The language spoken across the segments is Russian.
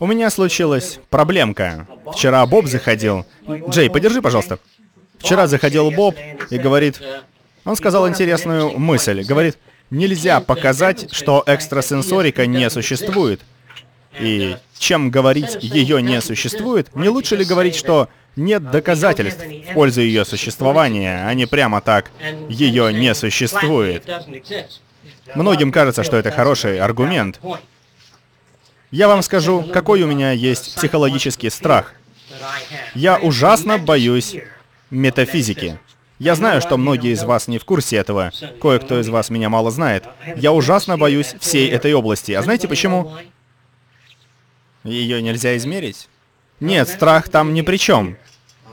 У меня случилась проблемка. Вчера Боб заходил. Джей, подержи, пожалуйста. Вчера заходил Боб и говорит... Он сказал интересную мысль. Говорит, нельзя показать, что экстрасенсорика не существует. И чем говорить «ее не существует», не лучше ли говорить, что нет доказательств в пользу ее существования, а не прямо так «ее не существует». Многим кажется, что это хороший аргумент. Я вам скажу, какой у меня есть психологический страх. Я ужасно боюсь метафизики. Я знаю, что многие из вас не в курсе этого. Кое-кто из вас меня мало знает. Я ужасно боюсь всей этой области. А знаете почему? Ее нельзя измерить? Нет, страх там ни при чем.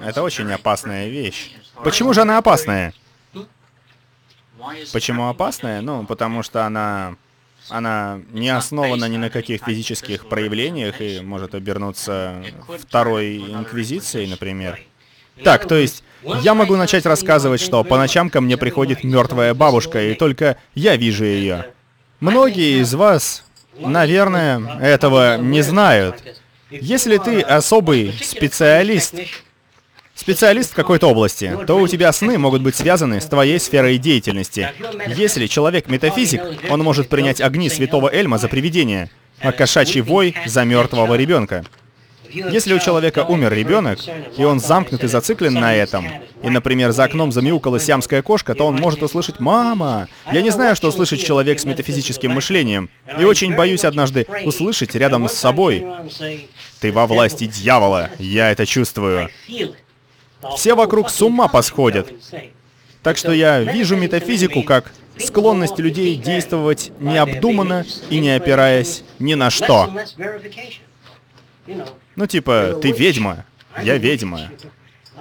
Это очень опасная вещь. Почему же она опасная? Почему опасная? Ну, потому что она... Она не основана ни на каких физических проявлениях и может обернуться второй инквизицией, например. Так, то есть, я могу начать рассказывать, что по ночам ко мне приходит мертвая бабушка, и только я вижу ее. Многие из вас, наверное, этого не знают. Если ты особый специалист специалист в какой-то области, то у тебя сны могут быть связаны с твоей сферой деятельности. Если человек метафизик, он может принять огни святого Эльма за привидение, а кошачий вой за мертвого ребенка. Если у человека умер ребенок, и он замкнут и зациклен на этом, и, например, за окном замяукала сиамская кошка, то он может услышать «Мама!». Я не знаю, что услышит человек с метафизическим мышлением, и очень боюсь однажды услышать рядом с собой «Ты во власти дьявола, я это чувствую». Все вокруг с ума посходят. Так что я вижу метафизику как склонность людей действовать необдуманно и не опираясь ни на что. Ну типа, ты ведьма, я ведьма,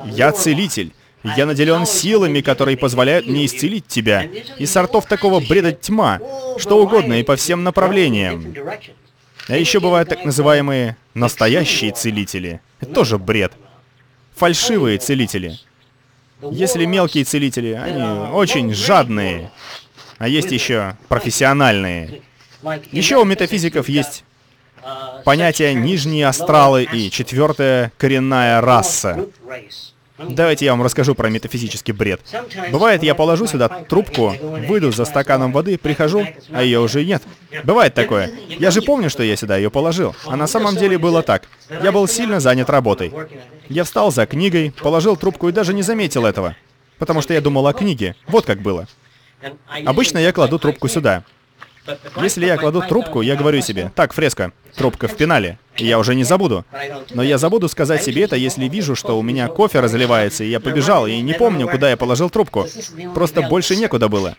я целитель, я наделен силами, которые позволяют мне исцелить тебя. И сортов такого бреда тьма, что угодно и по всем направлениям. А еще бывают так называемые настоящие целители. Это тоже бред фальшивые целители. Если мелкие целители, они очень жадные, а есть еще профессиональные. Еще у метафизиков есть понятие нижние астралы и четвертая коренная раса. Давайте я вам расскажу про метафизический бред. Бывает, я положу сюда трубку, выйду за стаканом воды, прихожу, а ее уже нет. Бывает такое. Я же помню, что я сюда ее положил. А на самом деле было так. Я был сильно занят работой. Я встал за книгой, положил трубку и даже не заметил этого. Потому что я думал о книге. Вот как было. Обычно я кладу трубку сюда. Если я кладу трубку, я говорю себе, так, фреска, трубка в пенале, и я уже не забуду. Но я забуду сказать себе это, если вижу, что у меня кофе разливается, и я побежал, и не помню, куда я положил трубку. Просто больше некуда было.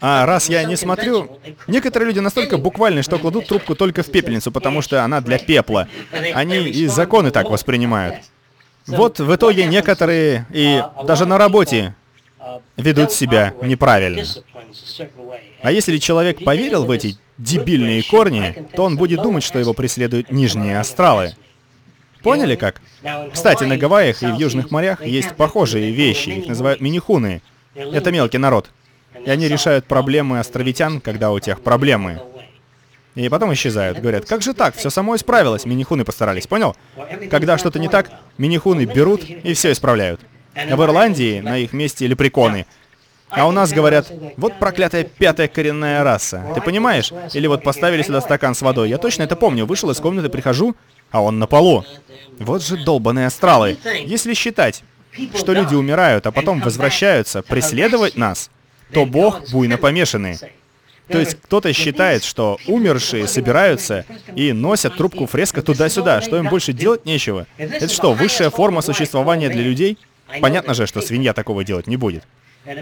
А раз я не смотрю... Некоторые люди настолько буквальны, что кладут трубку только в пепельницу, потому что она для пепла. Они и законы так воспринимают. Вот в итоге некоторые, и даже на работе, ведут себя неправильно. А если человек поверил в эти дебильные корни, то он будет думать, что его преследуют нижние астралы. Поняли как? Кстати, на Гавайях и в Южных морях есть похожие вещи, их называют минихуны. Это мелкий народ. И они решают проблемы островитян, когда у тех проблемы. И потом исчезают. Говорят, как же так? Все само исправилось. Минихуны постарались, понял? Когда что-то не так, минихуны берут и все исправляют. В Ирландии на их месте лепреконы. А у нас говорят, вот проклятая пятая коренная раса. Ты понимаешь? Или вот поставили сюда стакан с водой. Я точно это помню. Вышел из комнаты, прихожу, а он на полу. Вот же долбаные астралы. Если считать, что люди умирают, а потом возвращаются преследовать нас, то Бог буйно помешанный. То есть кто-то считает, что умершие собираются и носят трубку фреска туда-сюда, что им больше делать нечего. Это что, высшая форма существования для людей? Понятно же, что свинья такого делать не будет.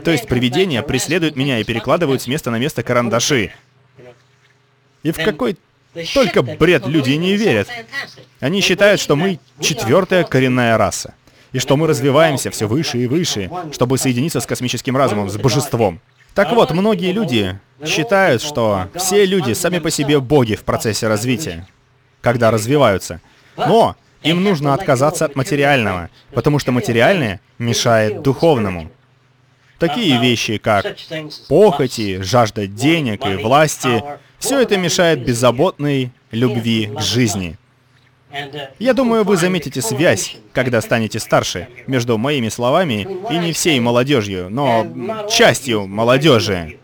То есть привидения преследуют меня и перекладывают с места на место карандаши. И в какой только бред люди не верят. Они считают, что мы четвертая коренная раса. И что мы развиваемся все выше и выше, чтобы соединиться с космическим разумом, с божеством. Так вот, многие люди считают, что все люди сами по себе боги в процессе развития, когда развиваются. Но им нужно отказаться от материального, потому что материальное мешает духовному. Такие вещи, как похоти, жажда денег и власти, все это мешает беззаботной любви к жизни. Я думаю, вы заметите связь, когда станете старше, между моими словами и не всей молодежью, но частью молодежи.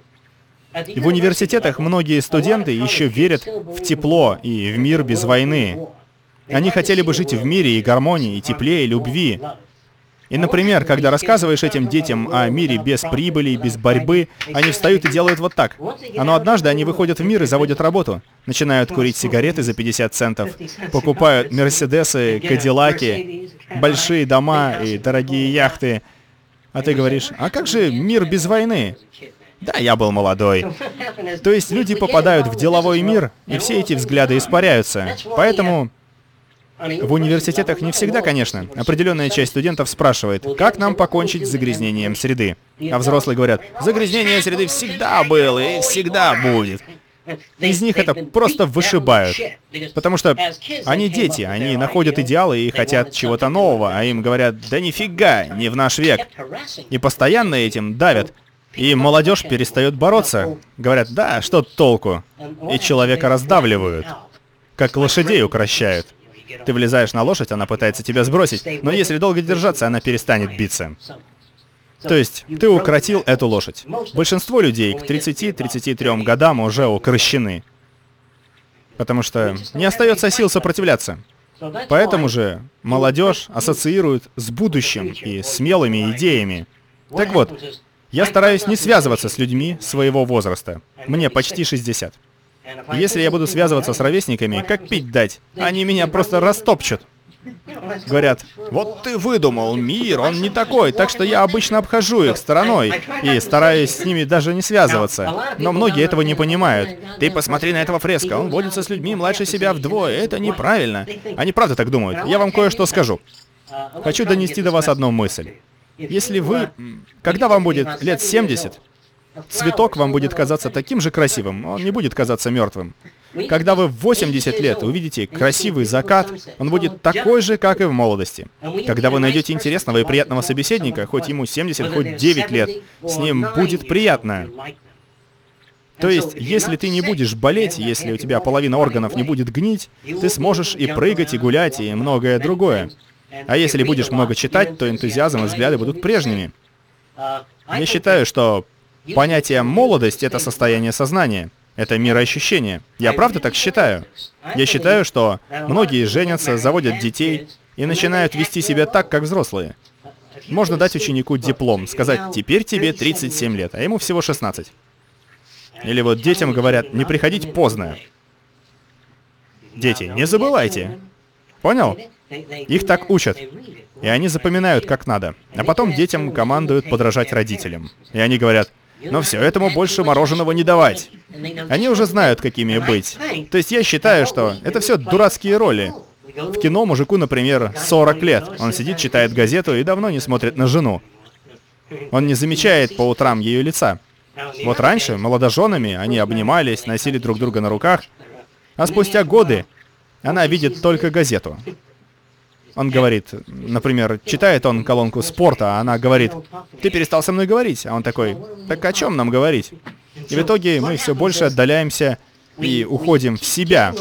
В университетах многие студенты еще верят в тепло и в мир без войны. Они хотели бы жить в мире и гармонии, и тепле, и любви. И, например, когда рассказываешь этим детям о мире без прибыли, без борьбы, они встают и делают вот так. А но однажды они выходят в мир и заводят работу. Начинают курить сигареты за 50 центов, покупают Мерседесы, Кадиллаки, большие дома и дорогие яхты. А ты говоришь, а как же мир без войны? Да, я был молодой. То есть люди попадают в деловой мир, и все эти взгляды испаряются. Поэтому в университетах не всегда, конечно. Определенная часть студентов спрашивает, как нам покончить с загрязнением среды. А взрослые говорят, загрязнение среды всегда было и всегда будет. Из них это просто вышибают. Потому что они дети, они находят идеалы и хотят чего-то нового, а им говорят, да нифига, не в наш век. И постоянно этим давят. И молодежь перестает бороться. Говорят, да, что толку? И человека раздавливают. Как лошадей укращают. Ты влезаешь на лошадь, она пытается тебя сбросить, но если долго держаться, она перестанет биться. То есть, ты укротил эту лошадь. Большинство людей к 30-33 годам уже укращены. Потому что не остается сил сопротивляться. Поэтому же молодежь ассоциирует с будущим и смелыми идеями. Так вот, я стараюсь не связываться с людьми своего возраста. Мне почти 60. Если я буду связываться с ровесниками, как пить дать? Они меня просто растопчут. Говорят, вот ты выдумал, мир, он не такой, так что я обычно обхожу их стороной и стараюсь с ними даже не связываться. Но многие этого не понимают. Ты посмотри на этого фреска, он водится с людьми младше себя вдвое, это неправильно. Они правда так думают. Я вам кое-что скажу. Хочу донести до вас одну мысль. Если вы... Когда вам будет лет 70, Цветок вам будет казаться таким же красивым, он не будет казаться мертвым. Когда вы в 80 лет увидите красивый закат, он будет такой же, как и в молодости. Когда вы найдете интересного и приятного собеседника, хоть ему 70, хоть 9 лет, с ним будет приятно. То есть, если ты не будешь болеть, если у тебя половина органов не будет гнить, ты сможешь и прыгать, и гулять, и многое другое. А если будешь много читать, то энтузиазм и взгляды будут прежними. Я считаю, что Понятие «молодость» — это состояние сознания. Это мироощущение. Я правда так считаю. Я считаю, что многие женятся, заводят детей и начинают вести себя так, как взрослые. Можно дать ученику диплом, сказать «теперь тебе 37 лет», а ему всего 16. Или вот детям говорят «не приходить поздно». Дети, не забывайте. Понял? Их так учат. И они запоминают, как надо. А потом детям командуют подражать родителям. И они говорят но все, этому больше мороженого не давать. Они уже знают, какими быть. То есть я считаю, что это все дурацкие роли. В кино мужику, например, 40 лет. Он сидит, читает газету и давно не смотрит на жену. Он не замечает по утрам ее лица. Вот раньше, молодоженами, они обнимались, носили друг друга на руках, а спустя годы она видит только газету. Он говорит, например, читает он колонку спорта, а она говорит, ты перестал со мной говорить. А он такой, так о чем нам говорить? И в итоге мы все больше отдаляемся и уходим в себя.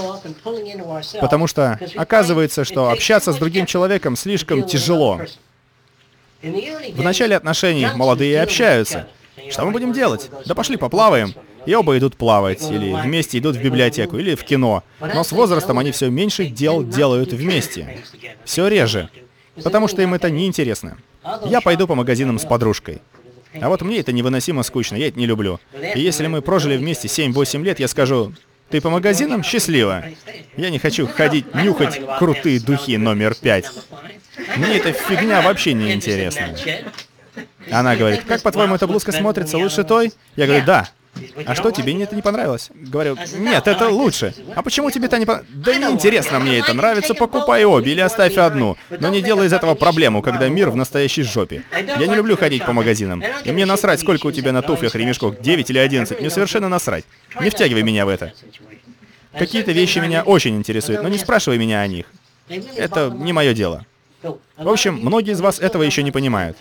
Потому что оказывается, что общаться с другим человеком слишком тяжело. В начале отношений молодые общаются. Что мы будем делать? Да пошли поплаваем. И оба идут плавать, или вместе идут в библиотеку, или в кино. Но с возрастом они все меньше дел делают вместе. Все реже. Потому что им это неинтересно. Я пойду по магазинам с подружкой. А вот мне это невыносимо скучно, я это не люблю. И если мы прожили вместе 7-8 лет, я скажу, ты по магазинам? Счастливо. Я не хочу ходить нюхать крутые духи номер пять. Мне эта фигня вообще не интересна. Она говорит, как по-твоему эта блузка смотрится лучше той? Я говорю, да. А что, тебе это не понравилось? Говорю, нет, это лучше. А почему тебе это не понравилось? Да не интересно мне это нравится, покупай обе или оставь одну. Но не делай из этого проблему, когда мир в настоящей жопе. Я не люблю ходить по магазинам. И мне насрать, сколько у тебя на туфлях ремешков, 9 или 11. Мне совершенно насрать. Не втягивай меня в это. Какие-то вещи меня очень интересуют, но не спрашивай меня о них. Это не мое дело. В общем, многие из вас этого еще не понимают.